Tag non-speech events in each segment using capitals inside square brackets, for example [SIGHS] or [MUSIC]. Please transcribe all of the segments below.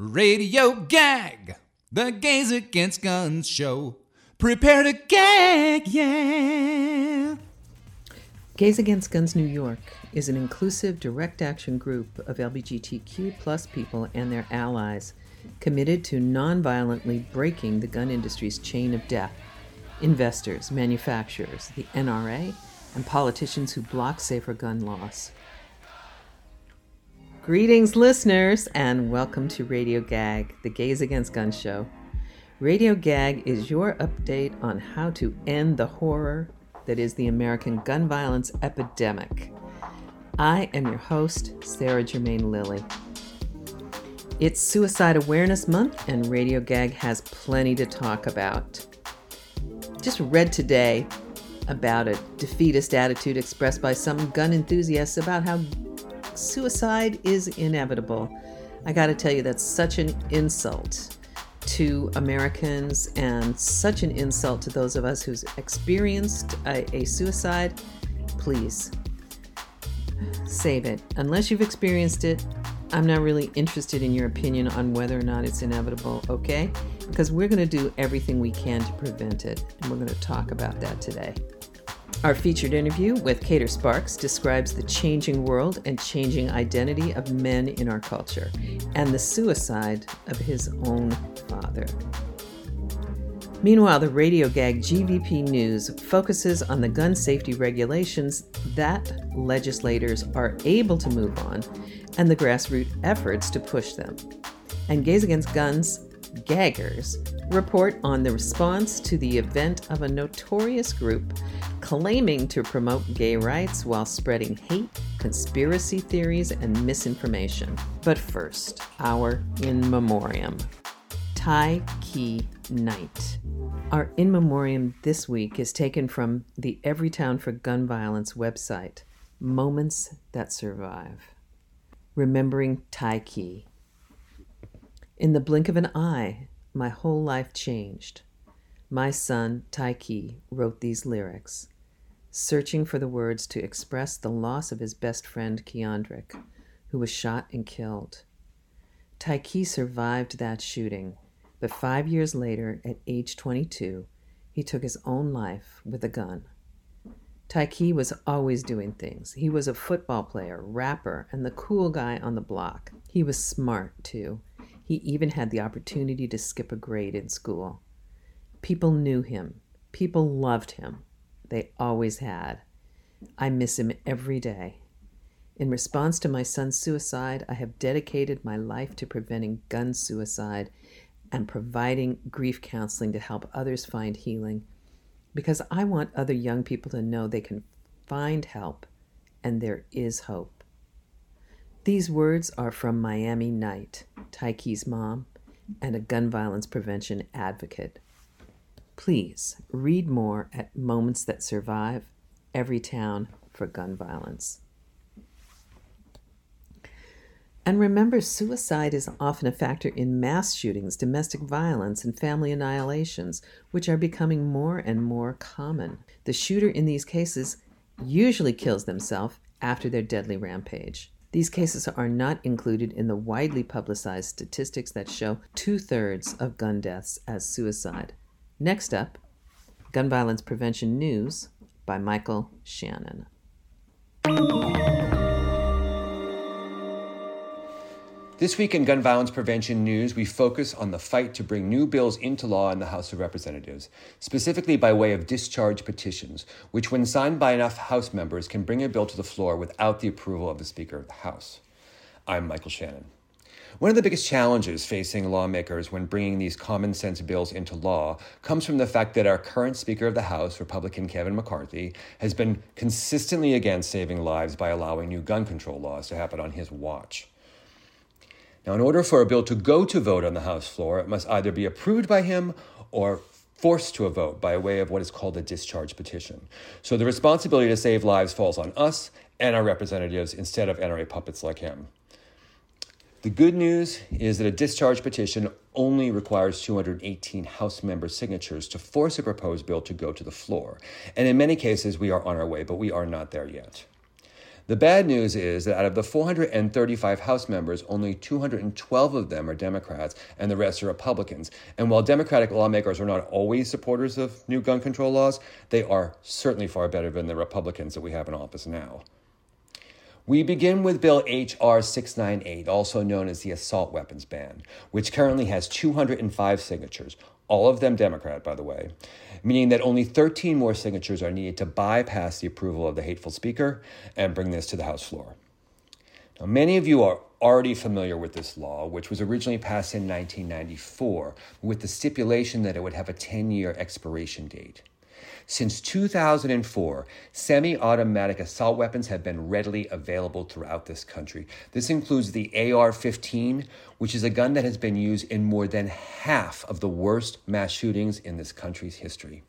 Radio Gag, the Gays Against Guns show. Prepare to gag, yeah. Gays Against Guns New York is an inclusive direct action group of LGBTQ plus people and their allies committed to nonviolently breaking the gun industry's chain of death. Investors, manufacturers, the NRA, and politicians who block safer gun laws. Greetings, listeners, and welcome to Radio Gag, the Gays Against Guns show. Radio Gag is your update on how to end the horror that is the American gun violence epidemic. I am your host, Sarah Germain Lilly. It's Suicide Awareness Month, and Radio Gag has plenty to talk about. Just read today about a defeatist attitude expressed by some gun enthusiasts about how suicide is inevitable. I gotta tell you, that's such an insult to Americans and such an insult to those of us who's experienced a, a suicide. Please save it. Unless you've experienced it, I'm not really interested in your opinion on whether or not it's inevitable, okay? Because we're going to do everything we can to prevent it, and we're going to talk about that today. Our featured interview with Cator Sparks describes the changing world and changing identity of men in our culture and the suicide of his own father. Meanwhile, the radio gag GVP News focuses on the gun safety regulations that legislators are able to move on and the grassroots efforts to push them. And Gays Against Guns gaggers report on the response to the event of a notorious group claiming to promote gay rights while spreading hate, conspiracy theories, and misinformation. But first, our in memoriam Tai Ki Knight. Our in memoriam this week is taken from the Everytown for Gun Violence website, Moments That Survive. Remembering Tai Kee. In the blink of an eye, my whole life changed. My son, Kee, wrote these lyrics, searching for the words to express the loss of his best friend, Keandrick, who was shot and killed. Kee survived that shooting, but five years later, at age 22, he took his own life with a gun. Kee was always doing things. He was a football player, rapper, and the cool guy on the block. He was smart, too. He even had the opportunity to skip a grade in school. People knew him. People loved him. They always had. I miss him every day. In response to my son's suicide, I have dedicated my life to preventing gun suicide and providing grief counseling to help others find healing because I want other young people to know they can find help and there is hope. These words are from Miami Knight, Ty Kee's mom, and a gun violence prevention advocate. Please read more at Moments That Survive, Everytown for Gun Violence. And remember, suicide is often a factor in mass shootings, domestic violence, and family annihilations, which are becoming more and more common. The shooter in these cases usually kills themselves after their deadly rampage. These cases are not included in the widely publicized statistics that show two thirds of gun deaths as suicide. Next up, Gun Violence Prevention News by Michael Shannon. This week in gun violence prevention news, we focus on the fight to bring new bills into law in the House of Representatives, specifically by way of discharge petitions, which, when signed by enough House members, can bring a bill to the floor without the approval of the Speaker of the House. I'm Michael Shannon. One of the biggest challenges facing lawmakers when bringing these common sense bills into law comes from the fact that our current Speaker of the House, Republican Kevin McCarthy, has been consistently against saving lives by allowing new gun control laws to happen on his watch. Now, in order for a bill to go to vote on the House floor, it must either be approved by him or forced to a vote by way of what is called a discharge petition. So the responsibility to save lives falls on us and our representatives instead of NRA puppets like him. The good news is that a discharge petition only requires 218 House member signatures to force a proposed bill to go to the floor. And in many cases, we are on our way, but we are not there yet. The bad news is that out of the 435 House members, only 212 of them are Democrats and the rest are Republicans. And while Democratic lawmakers are not always supporters of new gun control laws, they are certainly far better than the Republicans that we have in office now. We begin with Bill H.R. 698, also known as the Assault Weapons Ban, which currently has 205 signatures, all of them Democrat, by the way, meaning that only 13 more signatures are needed to bypass the approval of the hateful speaker and bring this to the House floor. Now, many of you are already familiar with this law, which was originally passed in 1994 with the stipulation that it would have a 10 year expiration date. Since 2004, semi automatic assault weapons have been readily available throughout this country. This includes the AR 15, which is a gun that has been used in more than half of the worst mass shootings in this country's history.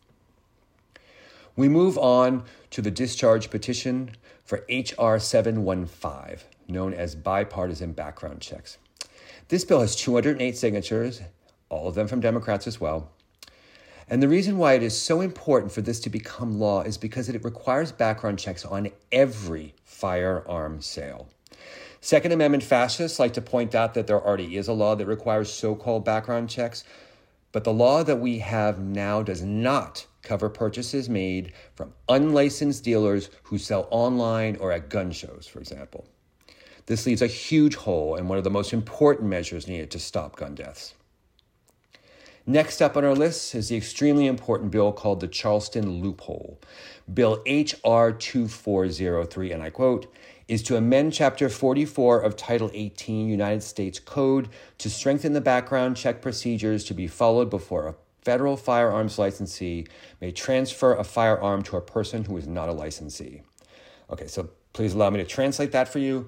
We move on to the discharge petition for H.R. 715, known as bipartisan background checks. This bill has 208 signatures, all of them from Democrats as well. And the reason why it is so important for this to become law is because it requires background checks on every firearm sale. Second Amendment fascists like to point out that there already is a law that requires so called background checks, but the law that we have now does not cover purchases made from unlicensed dealers who sell online or at gun shows, for example. This leaves a huge hole in one of the most important measures needed to stop gun deaths. Next up on our list is the extremely important bill called the Charleston Loophole. Bill H.R. 2403, and I quote, is to amend Chapter 44 of Title 18 United States Code to strengthen the background check procedures to be followed before a federal firearms licensee may transfer a firearm to a person who is not a licensee. Okay, so please allow me to translate that for you.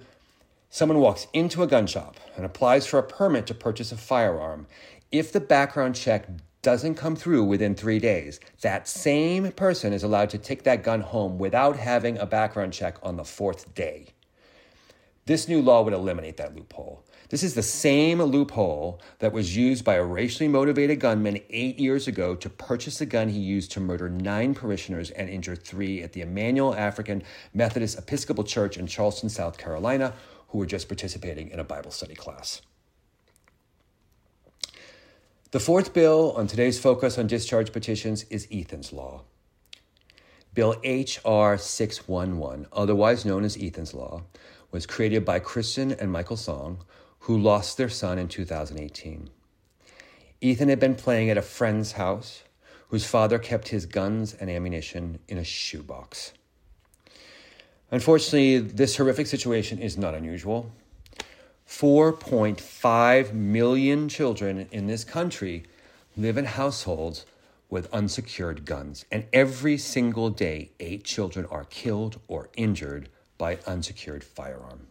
Someone walks into a gun shop and applies for a permit to purchase a firearm if the background check doesn't come through within three days, that same person is allowed to take that gun home without having a background check on the fourth day. This new law would eliminate that loophole. This is the same loophole that was used by a racially motivated gunman eight years ago to purchase a gun he used to murder nine parishioners and injure three at the Emanuel African Methodist Episcopal Church in Charleston, South Carolina, who were just participating in a Bible study class. The fourth bill on today's focus on discharge petitions is Ethan's Law. Bill H.R. 611, otherwise known as Ethan's Law, was created by Kristen and Michael Song, who lost their son in 2018. Ethan had been playing at a friend's house whose father kept his guns and ammunition in a shoebox. Unfortunately, this horrific situation is not unusual. 4.5 million children in this country live in households with unsecured guns. And every single day, eight children are killed or injured by unsecured firearm.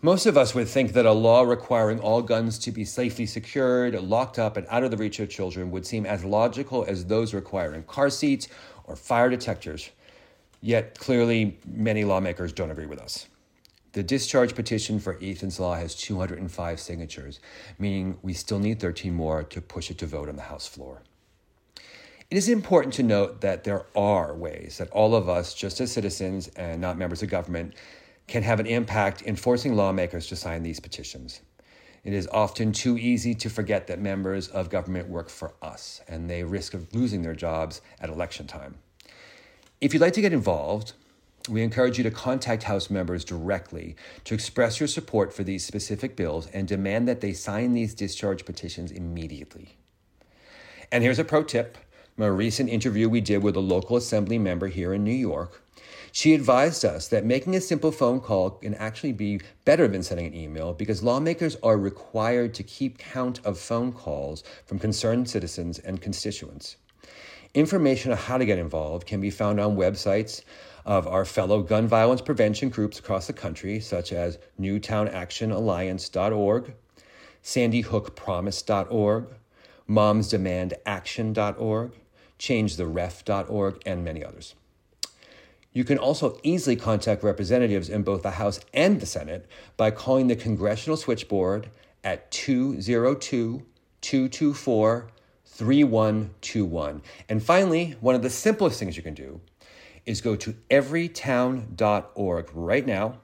Most of us would think that a law requiring all guns to be safely secured, locked up, and out of the reach of children would seem as logical as those requiring car seats or fire detectors. Yet clearly, many lawmakers don't agree with us. The discharge petition for Ethan's Law has 205 signatures, meaning we still need 13 more to push it to vote on the House floor. It is important to note that there are ways that all of us, just as citizens and not members of government, can have an impact in forcing lawmakers to sign these petitions. It is often too easy to forget that members of government work for us and they risk of losing their jobs at election time. If you'd like to get involved, we encourage you to contact House members directly to express your support for these specific bills and demand that they sign these discharge petitions immediately. And here's a pro tip from a recent interview we did with a local assembly member here in New York. She advised us that making a simple phone call can actually be better than sending an email because lawmakers are required to keep count of phone calls from concerned citizens and constituents. Information on how to get involved can be found on websites of our fellow gun violence prevention groups across the country, such as NewtownActionAlliance.org, SandyHookPromise.org, MomsDemandAction.org, ChangeTheRef.org, and many others. You can also easily contact representatives in both the House and the Senate by calling the Congressional Switchboard at 202 224 3121. And finally, one of the simplest things you can do is go to everytown.org right now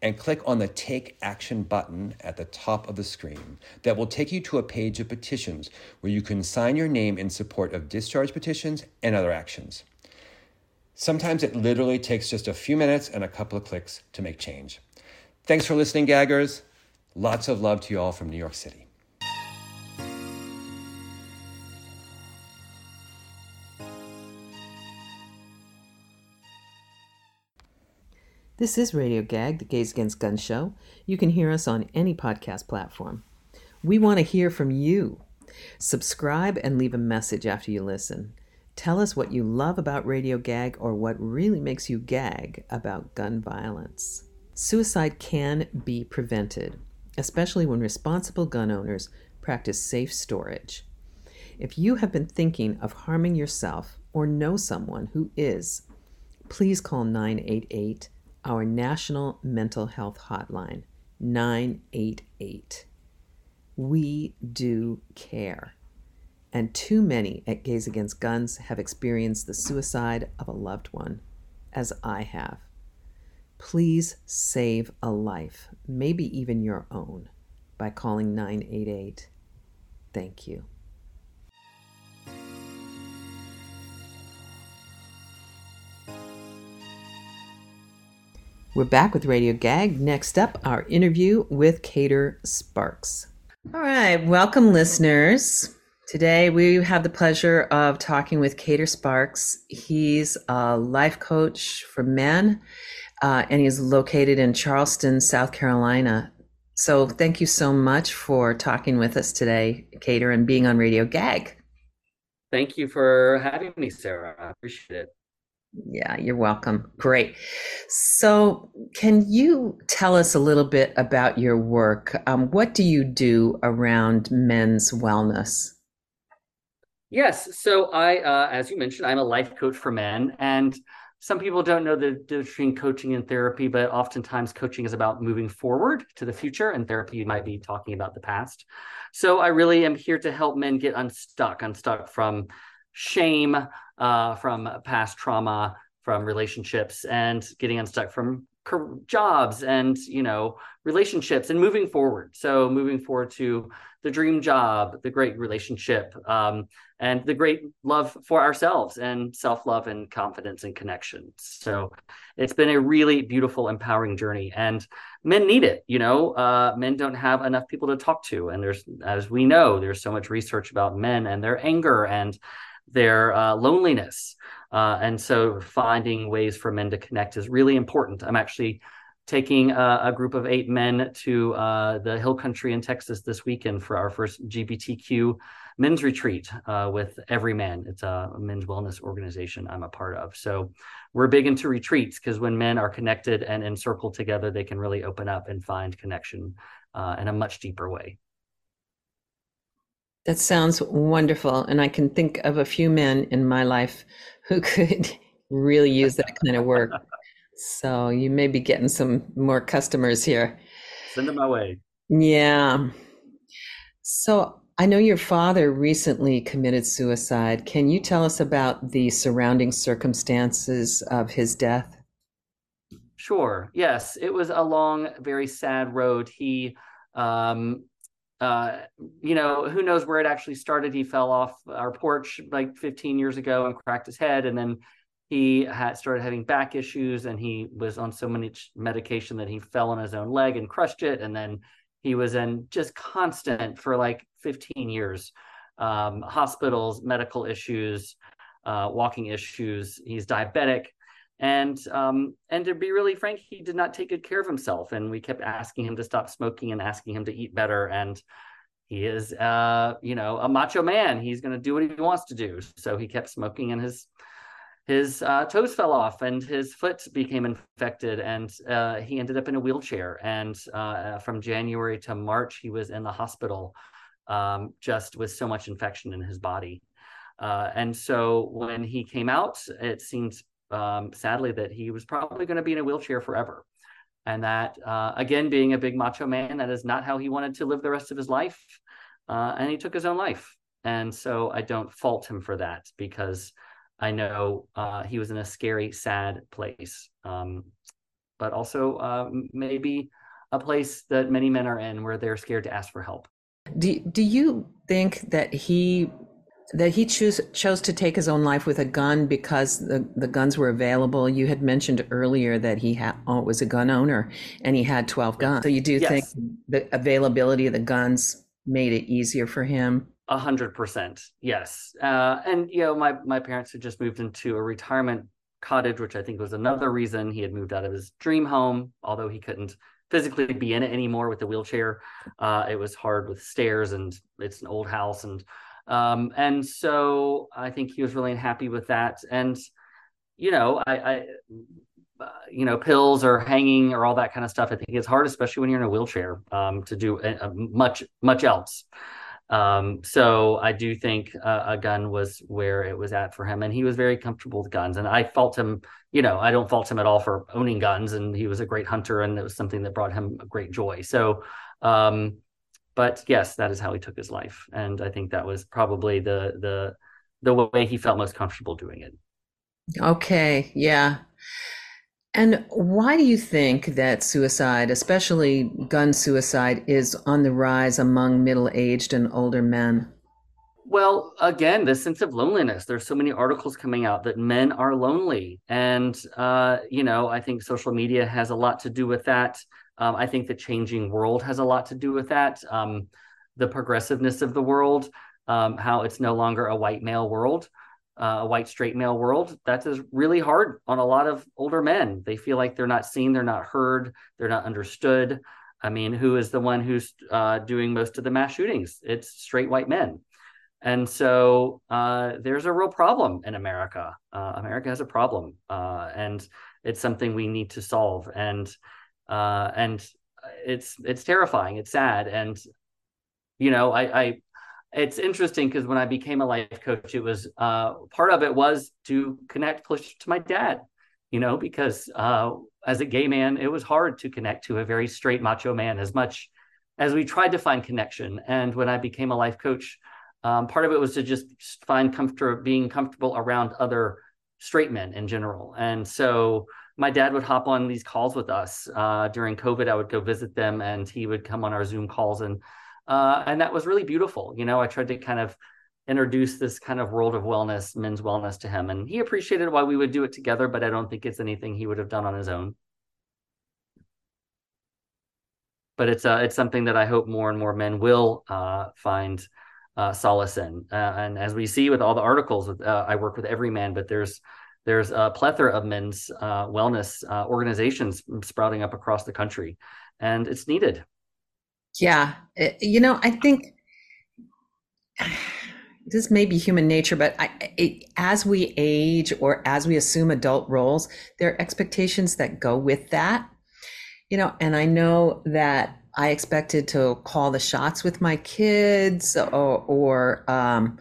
and click on the Take Action button at the top of the screen. That will take you to a page of petitions where you can sign your name in support of discharge petitions and other actions. Sometimes it literally takes just a few minutes and a couple of clicks to make change. Thanks for listening, gaggers. Lots of love to you all from New York City. This is Radio Gag, the Gays Against Guns show. You can hear us on any podcast platform. We want to hear from you. Subscribe and leave a message after you listen. Tell us what you love about Radio Gag or what really makes you gag about gun violence. Suicide can be prevented, especially when responsible gun owners practice safe storage. If you have been thinking of harming yourself or know someone who is, please call 988 our National Mental Health Hotline, 988. We do care. And too many at Gays Against Guns have experienced the suicide of a loved one, as I have. Please save a life, maybe even your own, by calling 988. Thank you. We're back with Radio Gag. Next up, our interview with Cator Sparks. All right, welcome, listeners. Today, we have the pleasure of talking with Cator Sparks. He's a life coach for men, uh, and he's located in Charleston, South Carolina. So, thank you so much for talking with us today, Cator, and being on Radio Gag. Thank you for having me, Sarah. I appreciate it. Yeah, you're welcome. Great. So, can you tell us a little bit about your work? Um, what do you do around men's wellness? Yes. So, I, uh, as you mentioned, I'm a life coach for men. And some people don't know the difference between coaching and therapy, but oftentimes coaching is about moving forward to the future, and therapy might be talking about the past. So, I really am here to help men get unstuck, unstuck from shame, uh, from past trauma, from relationships, and getting unstuck from jobs and you know relationships and moving forward. So moving forward to the dream job the great relationship um, and the great love for ourselves and self-love and confidence and connection. So it's been a really beautiful empowering journey and men need it you know? Uh, men don't have enough people to talk to and there's as we know there's so much research about men and their anger and their uh, loneliness. Uh, and so finding ways for men to connect is really important. I'm actually taking a, a group of eight men to uh, the Hill Country in Texas this weekend for our first GBTQ men's retreat uh, with Evryman. It's a men's wellness organization I'm a part of. So we're big into retreats because when men are connected and encircled together, they can really open up and find connection uh, in a much deeper way. That sounds wonderful. And I can think of a few men in my life who [LAUGHS] could really use that kind of work. So you may be getting some more customers here. Send them my way. Yeah. So I know your father recently committed suicide. Can you tell us about the surrounding circumstances of his death? Sure. Yes. It was a long, very sad road. He um, uh, you know, who knows where it actually started. He fell off our porch like 15 years ago and cracked his head. And then he had started having back issues and he was on so much medication that he fell on his own leg and crushed it. And then he was in just constant for like 15 years um, hospitals, medical issues, uh, walking issues. He's diabetic and um, and to be really frank he did not take good care of himself and we kept asking him to stop smoking and asking him to eat better and he is uh, you know a macho man. He's going to do what he wants to do. So he kept smoking and his his uh, toes fell off and his foot became infected and uh, he ended up in a wheelchair. And uh, from january to march he was in the hospital um, just with so much infection in his body. Uh, and so when he came out, it seemed um, sadly, that he was probably going to be in a wheelchair forever. And that, uh, again, being a big macho man, that is not how he wanted to live the rest of his life. Uh, and he took his own life. And so I don't fault him for that because I know uh, he was in a scary, sad place, um, but also uh, maybe a place that many men are in where they're scared to ask for help. Do, do you think that he that he choose, chose to take his own life with a gun because the, the guns were available. You had mentioned earlier that he oh, was a gun owner and he had 12 guns. So you do yes. think the availability of the guns made it easier for him? A hundred percent. Yes. Uh, and, you know, my, my parents had just moved into a retirement cottage, which I think was another reason he had moved out of his dream home, although he couldn't physically be in it anymore with the wheelchair. Uh, it was hard with stairs and it's an old house and um, and so I think he was really unhappy with that. And, you know, I, I uh, you know, pills or hanging or all that kind of stuff. I think it's hard, especially when you're in a wheelchair, um, to do a, a much, much else. Um, so I do think uh, a gun was where it was at for him, and he was very comfortable with guns. And I fault him, you know, I don't fault him at all for owning guns, and he was a great hunter, and it was something that brought him great joy. So, um, but yes, that is how he took his life, and I think that was probably the the the way he felt most comfortable doing it. Okay, yeah. And why do you think that suicide, especially gun suicide, is on the rise among middle aged and older men? Well, again, the sense of loneliness. There's so many articles coming out that men are lonely. And, uh, you know, I think social media has a lot to do with that. Um, I think the changing world has a lot to do with that. Um, the progressiveness of the world, um, how it's no longer a white male world, uh, a white straight male world. That is really hard on a lot of older men. They feel like they're not seen, they're not heard, they're not understood. I mean, who is the one who's uh, doing most of the mass shootings? It's straight white men. And so uh, there's a real problem in America. Uh, America has a problem, uh, and it's something we need to solve. And uh, and it's it's terrifying. It's sad, and you know, I, I it's interesting because when I became a life coach, it was uh, part of it was to connect closer to my dad. You know, because uh, as a gay man, it was hard to connect to a very straight macho man as much as we tried to find connection. And when I became a life coach, um, part of it was to just find comfort being comfortable around other straight men in general. And so my dad would hop on these calls with us uh, during COVID. I would go visit them, and he would come on our Zoom calls, and uh, and that was really beautiful. You know, I tried to kind of introduce this kind of world of wellness, men's wellness, to him, and he appreciated why we would do it together. But I don't think it's anything he would have done on his own. But it's uh, it's something that I hope more and more men will uh, find uh, solace in. Uh, and as we see with all the articles, I work with Evryman, but there's there's a plethora of men's uh, wellness uh, organizations sprouting up across the country, and it's needed. Yeah, it, you know, I think [SIGHS] this may be human nature, but I, it, as we age or as we assume adult roles, there are expectations that go with that. You know, and I know that I expected to call the shots with my kids or, or um,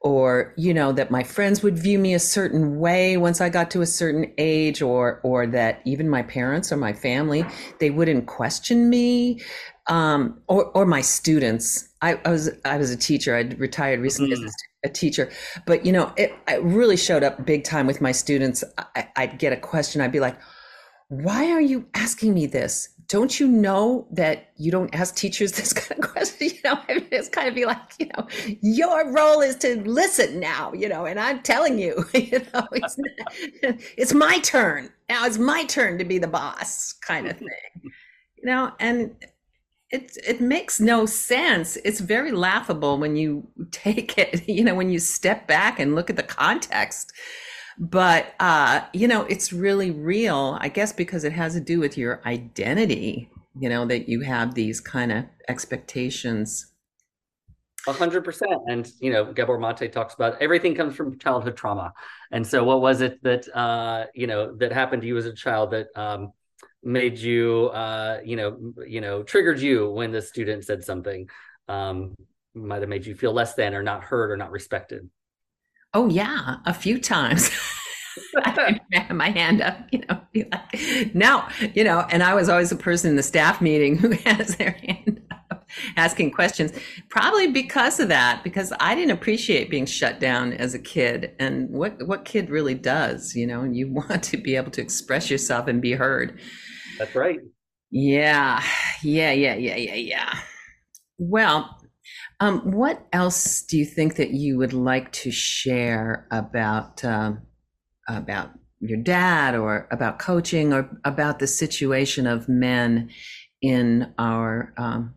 or you know that my friends would view me a certain way once i got to a certain age or or that even my parents or my family they wouldn't question me um, or or my students. I, I, was i was a teacher. I retired recently mm-hmm. as a teacher. But you know it, it really showed up big time with my students. I, i'd get a question. I'd be like why are you asking me this don't you know that you don't ask teachers [LAUGHS] this kind of question? You know, it's kind of be like, you know, your role is to listen now, you know, and I'm telling you, [LAUGHS] you know, it's, [LAUGHS] it's my turn. Now it's my turn to be the boss kind of thing, you know, and it, it makes no sense. It's very laughable when you take it, you know, when you step back and look at the context but uh, you know, it's really real, I guess, because it has to do with your identity. You know that you have these kind of expectations. A hundred percent, and you know, Gabor Mate talks about everything comes from childhood trauma. And so, what was it that uh, you know that happened to you as a child that um, made you, uh, you know, you know, triggered you when the student said something? Um, might have made you feel less than or not heard or not respected. Oh yeah, a few times. [LAUGHS] I my hand up, you know, be like, no, you know, and I was always the person in the staff meeting who [LAUGHS] has their hand up. asking questions. Probably because of that, because I didn't appreciate being shut down as a kid. And what what kid really does, you know, and you [LAUGHS] want to be able to express yourself and be heard. That's right. Yeah, [SIGHS] yeah, yeah, yeah, yeah, yeah. Well, um, what else do you think that you would like to share about um, about your dad, or about coaching, or about the situation of men in our um,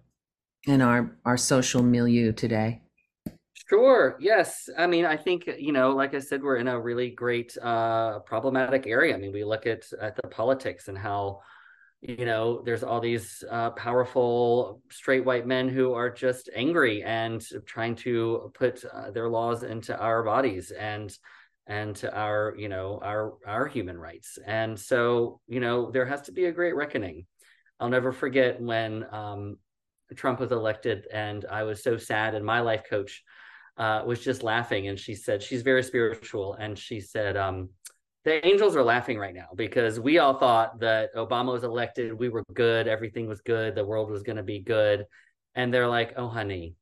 in our our social milieu today? Sure. Yes. I mean, I think you know, like I said, we're in a really great uh, problematic area. I mean, we look at at the politics and how you know there's all these uh, powerful straight white men who are just angry and trying to put uh, their laws into our bodies and and to our you know our our human rights. And so you know there has to be a great reckoning. I'll never forget when um, trump was elected and i was so sad and my life coach uh, was just laughing and she said she's very spiritual. And she said um, the angels are laughing right now because we all thought that Obama was elected, we were good, everything was good, the world was going to be good. And they're like, oh, honey,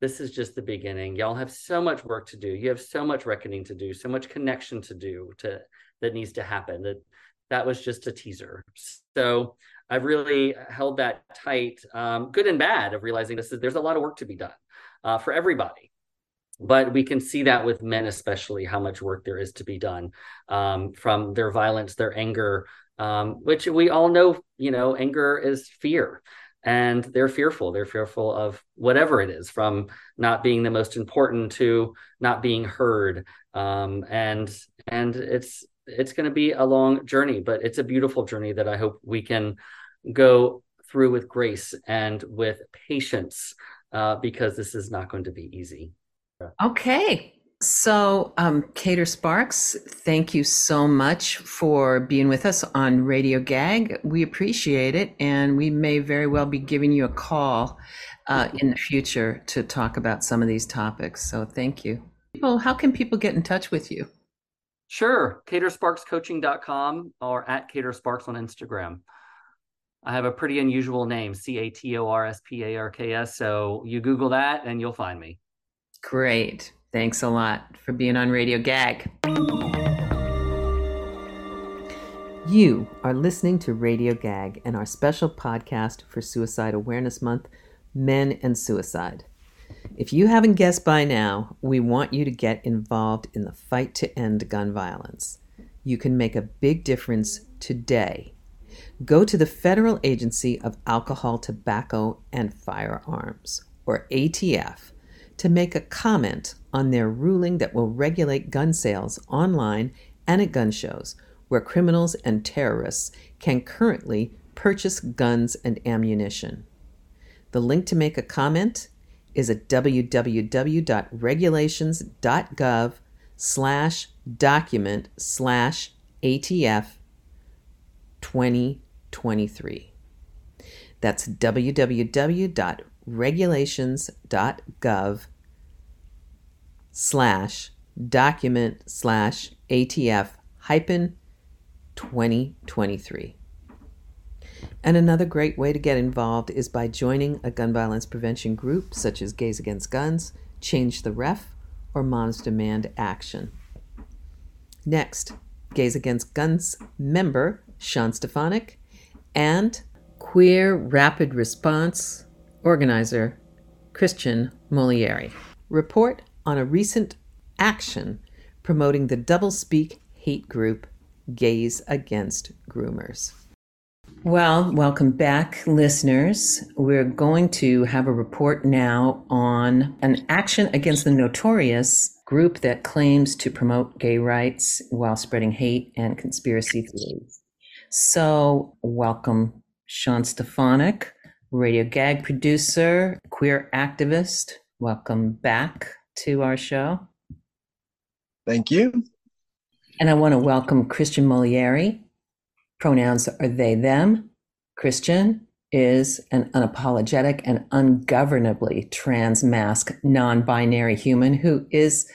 this is just the beginning. Y'all have so much work to do. You have so much reckoning to do, so much connection to do to that needs to happen. That that was just a teaser. So I've really held that tight, um, good and bad, of realizing this is there's a lot of work to be done uh, for everybody but we can see that with men especially how much work there is to be done um, from their violence their anger um, which we all know you know anger is fear. And they're fearful. They're fearful of whatever it is from not being the most important to not being heard. Um, and and it's it's going to be a long journey but it's a beautiful journey that i hope we can go through with grace and with patience uh, because this is not going to be easy Okay. So, um, Cator Sparks, thank you so much for being with us on Radio Gag. We appreciate it, and we may very well be giving you a call uh, in the future to talk about some of these topics. So, thank you. People, how can people get in touch with you? Sure, catorsparkscoaching.com or at Cator Sparks on Instagram. I have a pretty unusual name, C A T O R S P A R K S. So you Google that and you'll find me. Great. Thanks a lot for being on Radio Gag. You are listening to Radio Gag and our special podcast for Suicide Awareness Month Men and Suicide. If you haven't guessed by now, we want you to get involved in the fight to end gun violence. You can make a big difference today. Go to the Federal Agency of Alcohol, Tobacco, and Firearms, or ATF to make a comment on their ruling that will regulate gun sales online and at gun shows, where criminals and terrorists can currently purchase guns and ammunition. The link to make a comment is at www.regulations.gov slash document slash ATF 2023. That's www regulations.gov slash document slash ATF hyphen 2023. And another great way to get involved is by joining a gun violence prevention group such as Gays Against Guns, Change the Ref, or Moms Demand Action. Next, Gays Against Guns member Sean Stefanik and Queer Rapid Response organizer Christian Molieri. Report on a recent action promoting the doublespeak hate group Gays Against Groomers. Well, welcome back, listeners. We're going to have a report now on an action against the notorious group that claims to promote gay rights while spreading hate and conspiracy theories. So, welcome, Sean Stefanik radio gag producer, queer activist. Welcome back to our show. Thank you. And I want to welcome Christian Molieri. Pronouns are they, them. Christian is an unapologetic and ungovernably trans mask non binary human who is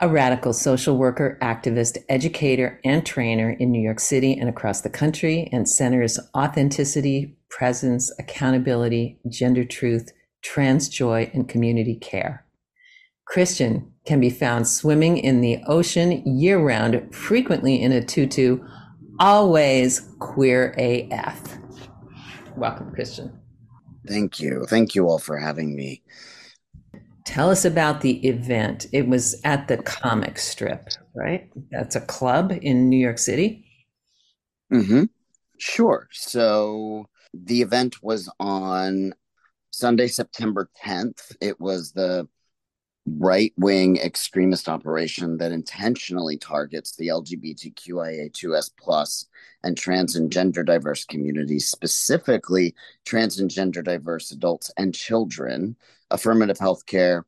a radical social worker, activist, educator, and trainer in New York City and across the country, and centers authenticity, presence, accountability, gender truth, trans joy, and community care. Christian can be found swimming in the ocean year round, frequently in a tutu, always queer AF. Welcome, Christian. Thank you. Thank you all for having me. Tell us about the event. It was at the comic strip, right? That's a club in New York City. Mm-hmm. Sure. So the event was on Sunday, September 10th. It was the right wing extremist operation that intentionally targets the LGBTQIA2S plus and trans and gender diverse communities, specifically trans and gender diverse adults and children, affirmative health care,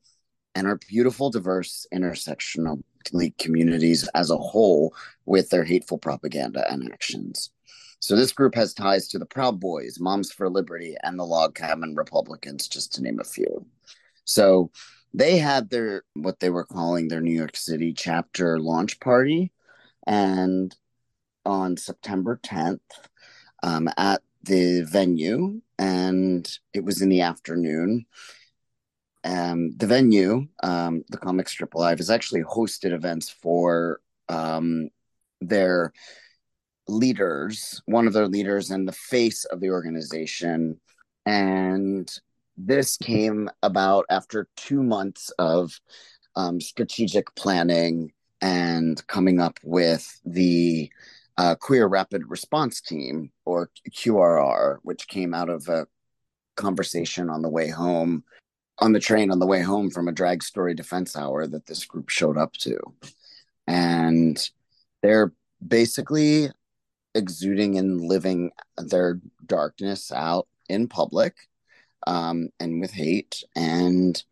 and our beautiful, diverse intersectional communities as a whole with their hateful propaganda and actions. So this group has ties to the Proud Boys, Moms for Liberty, and the Log Cabin Republicans, just to name a few. So they had their what they were calling their New York City chapter launch party, and on September 10th um, at the venue, and it was in the afternoon. Um, the venue, um, the Comic Strip Live, has actually hosted events for um, their leaders, one of their leaders and the face of the organization. And this came about after two months of um, strategic planning and coming up with the uh, Queer Rapid Response Team, or QRR, which came out of a conversation on the way home, on the train on the way home from a drag story defense hour that this group showed up to. And they're basically exuding and living their darkness out in public um, and with hate. And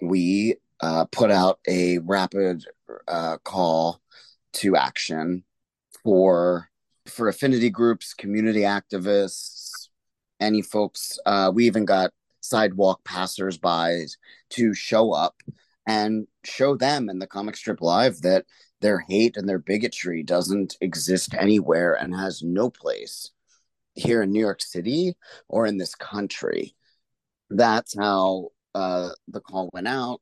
we uh, put out a rapid uh, call to action for for affinity groups, community activists, any folks. Uh, we even got sidewalk passersby to show up and show them in the comic strip live that their hate and their bigotry doesn't exist anywhere and has no place here in New York City or in this country. That's how uh, the call went out.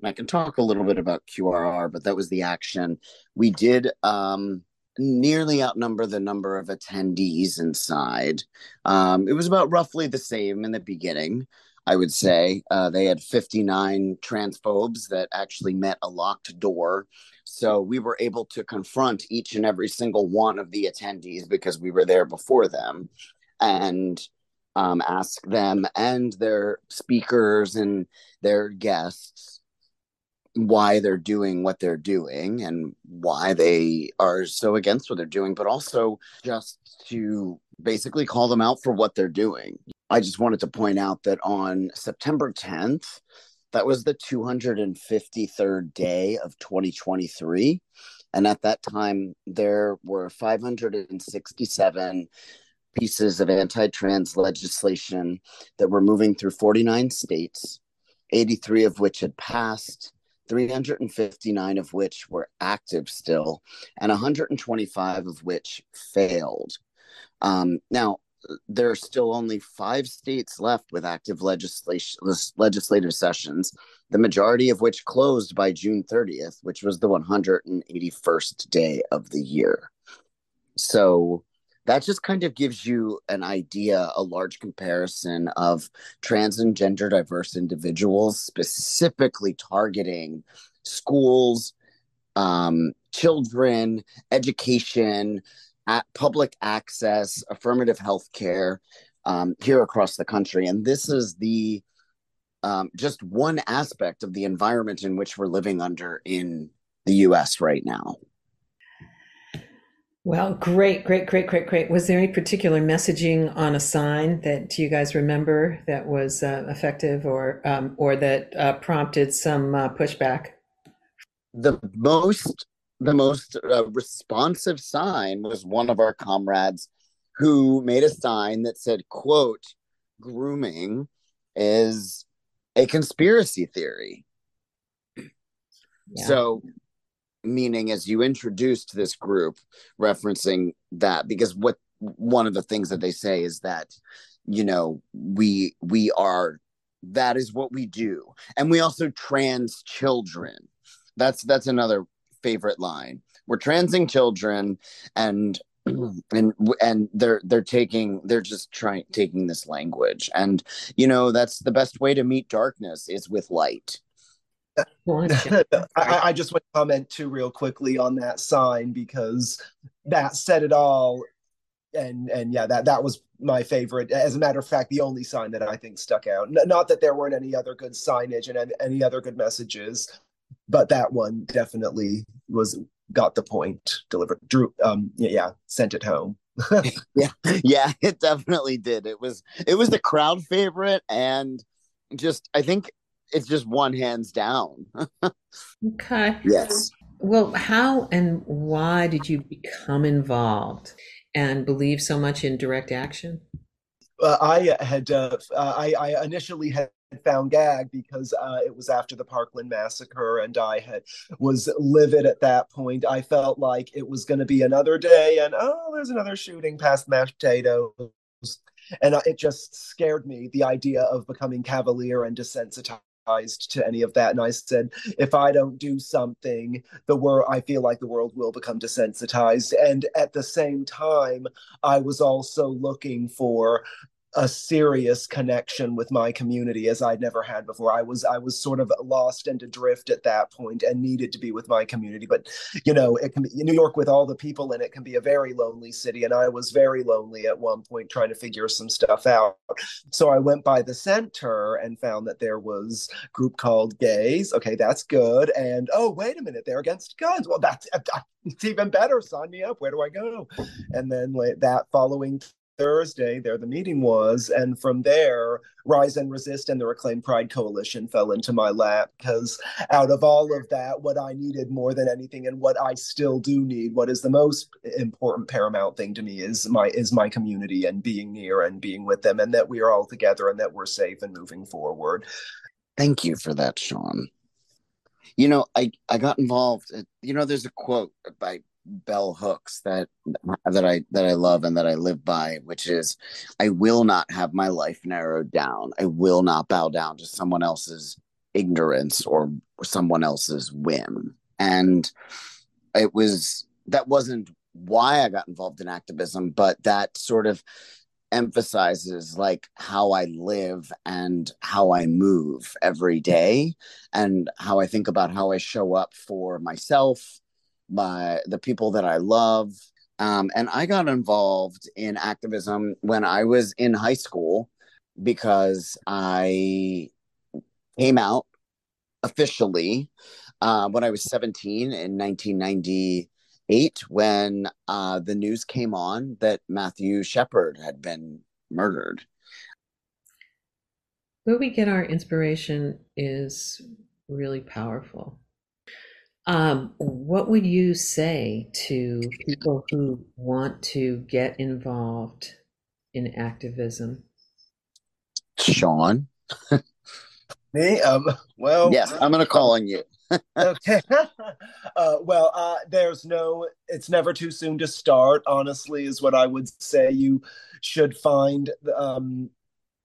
And I can talk a little bit about QRR, but that was the action. We did um, nearly outnumber the number of attendees inside. Um, it was about roughly the same in the beginning. I would say uh, they had 59 transphobes that actually met a locked door so we were able to confront each and every single one of the attendees because we were there before them and um, ask them and their speakers and their guests why they're doing what they're doing and why they are so against what they're doing, but also just to basically call them out for what they're doing. I just wanted to point out that on September 10th, that was the 253rd day of 2023. And at that time, there were 567 pieces of anti trans legislation that were moving through 49 states, 83 of which had passed, 359 of which were active still, and 125 of which failed. Um, now, there are still only five states left with active legislation legislative sessions, the majority of which closed by June 30th, which was the 181st day of the year. So that just kind of gives you an idea, a large comparison of trans and gender diverse individuals, specifically targeting schools, um, children, education, at public access, affirmative health care um, here across the country. And this is the um, just one aspect of the environment in which we're living under in the US right now. Well, great, great, great, great, great. Was there any particular messaging on a sign that you guys remember that was uh, effective or um, or that uh, prompted some uh, pushback? The most the most uh, responsive sign was one of our comrades who made a sign that said quote grooming is a conspiracy theory. Yeah. So, meaning as you introduced this group, referencing that, because what one of the things that they say is that you know we we are that is what we do. And we also trans children. That's that's another favorite line. We're transing children and [CLEARS THROAT] and and they're they're taking they're just trying taking this language. And you know that's the best way to meet darkness is with light. I, I, just want to comment too real quickly on that sign because that said it all. And and yeah that that was my favorite. As a matter of fact the only sign that i think stuck out. N- not that there weren't any other good signage and any other good messages but that one definitely was got the point delivered drew um yeah sent it home. [LAUGHS] [LAUGHS] Yeah yeah it definitely did. It was it was the crowd favorite and just i think it's just one hands down. [LAUGHS] Okay. Yes. Well how and why did you become involved and believe so much in direct action? Uh, i had uh, I, I initially had found gag because uh, it was after the Parkland massacre, and I had was livid at that point. I felt like it was going to be another day, and oh, there's another shooting past mashed potatoes, and it just scared me. The idea of becoming cavalier and desensitized to any of that and i said if i don't do something the world i feel like the world will become desensitized and at the same time i was also looking for a serious connection with my community as I'd never had before. I was I was sort of lost and adrift at that point and needed to be with my community. But you know, it can be New York with all the people in it can be a very lonely city, and I was very lonely at one point trying to figure some stuff out. So I went by the center and found that there was a group called Gays. Okay, that's good. And oh, wait a minute, they're against guns. Well, that's it's even better. Sign me up. Where do I go? And then that following Thursday, there the meeting was, and from there, Rise and Resist and the Reclaim Pride Coalition fell into my lap because out of all of that, what I needed more than anything, and what I still do need, what is the most important paramount thing to me is my is my community and being near and being with them, and that we are all together and that we're safe and moving forward. Thank you for that, Sean. You know, I I got involved. Uh, you know, there's a quote by bell hooks that that I that I love and that I live by, which is I will not have my life narrowed down. I will not bow down to someone else's ignorance or someone else's whim. And it was that wasn't why I got involved in activism, but that sort of emphasizes like how I live and how I move every day and how I think about how I show up for myself by the people that I love. Um, and I got involved in activism when I was in high school because I came out officially uh, when I was 17 in 1998 when uh, the news came on that Matthew Shepard had been murdered. Where we get our inspiration is really powerful. Um, what would you say to people who want to get involved in activism? Sean. Me? Um, well, yes, I'm going to call on you. [LAUGHS] okay. uh, well, uh, there's no, it's never too soon to start, honestly, is what I would say. You should find um,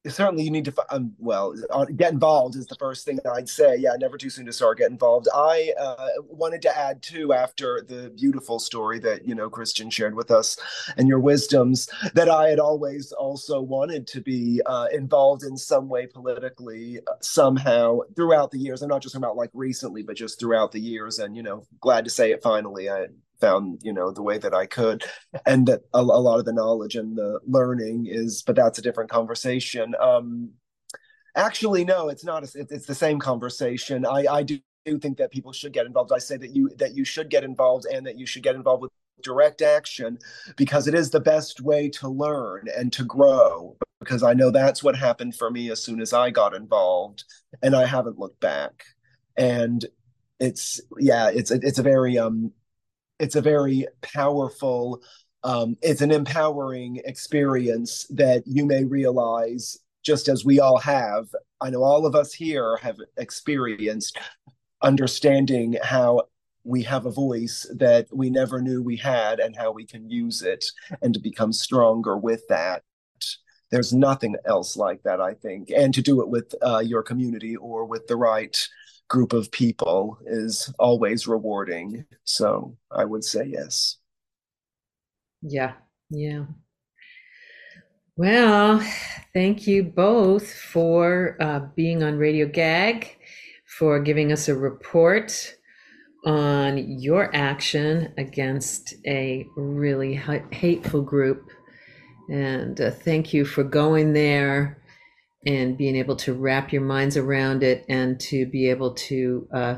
certainly you need to um, well uh, get involved is the first thing i'd say. Yeah never too soon to start get involved. I uh, wanted to add too after the beautiful story that you know christian shared with us and your wisdoms that i had always also wanted to be uh, involved in some way politically uh, somehow throughout the years. I'm not just talking about like recently but just throughout the years and you know glad to say it finally. I found you know the way that i could and that a, a, lot of the knowledge and the learning is but that's a different conversation. Um actually no it's not a, it's the same conversation. I i do think that people should get involved. I say that you that you should get involved and that you should get involved with direct action because it is the best way to learn and to grow because i know that's what happened for me as soon as i got involved and i haven't looked back. And it's yeah it's it's a very um it's a very powerful um, it's an empowering experience that you may realize just as we all have. I know all of us here have experienced understanding how we have a voice that we never knew we had and how we can use it and to become stronger with that. There's nothing else like that i think and to do it with uh, your community or with the right group of people is always rewarding. So i would say yes. Yeah yeah. Well thank you both for uh, being on radio gag for giving us a report on your action against a really hateful group. And uh, thank you for going there and being able to wrap your minds around it and to be able to uh,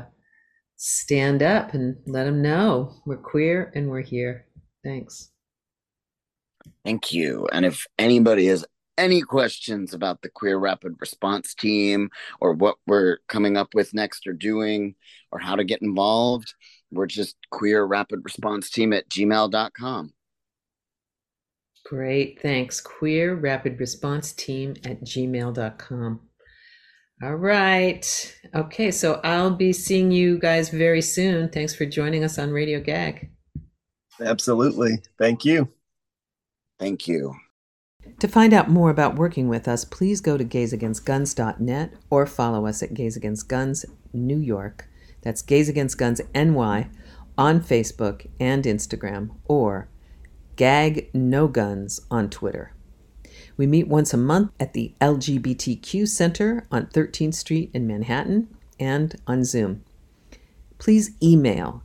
stand up and let them know we're queer and we're here. Thanks. Thank you. And if anybody has any questions about the Queer Rapid Response Team or what we're coming up with next or doing or how to get involved, we're just Queer Rapid Response Team at gmail.com. Great. Thanks. Queer Rapid Response Team at gmail.com. All right. Okay. So I'll be seeing you guys very soon. Thanks for joining us on Radio Gag. Absolutely. Thank you. Thank you. To find out more about working with us, please go to gaysagainstguns.net or follow us at Gays Against Guns New York. That's Gays Against Guns NY on Facebook and Instagram, or Gag No Guns on Twitter. We meet once a month at the LGBTQ Center on 13th Street in Manhattan and on Zoom. Please email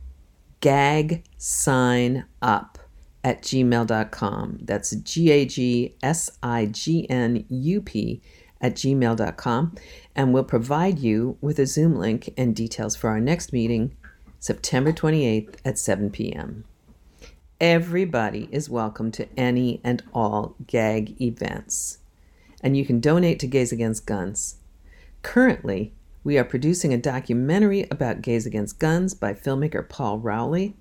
gag sign up at gmail.com. That's G A G S I G N U P at gmail.com. And we'll provide you with a Zoom link and details for our next meeting, September 28th at 7 p.m. Everybody is welcome to any and all GAG events. And you can donate to Gays Against Guns. Currently, we are producing a documentary about Gays Against Guns by filmmaker Paul Rowley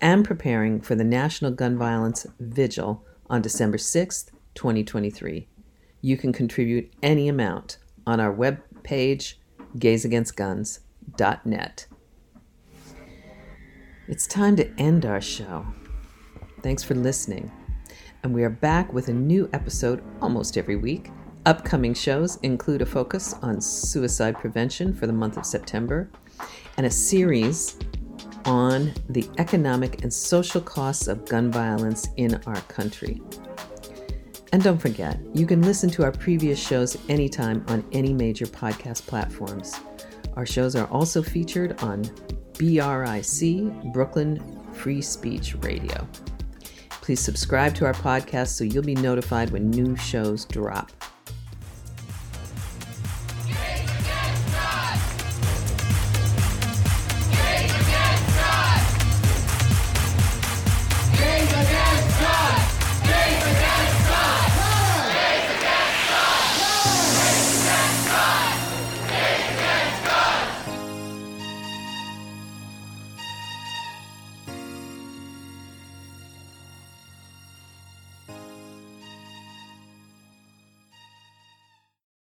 and preparing for the National Gun Violence Vigil on December 6th, 2023. You can contribute any amount on our webpage, gaysagainstguns.net. It's time to end our show. Thanks for listening. And we are back with a new episode almost every week. Upcoming shows include a focus on suicide prevention for the month of September and a series on the economic and social costs of gun violence in our country. And don't forget, you can listen to our previous shows anytime on any major podcast platforms. Our shows are also featured on BRIC, Brooklyn Free Speech Radio. Please subscribe to our podcast so you'll be notified when new shows drop.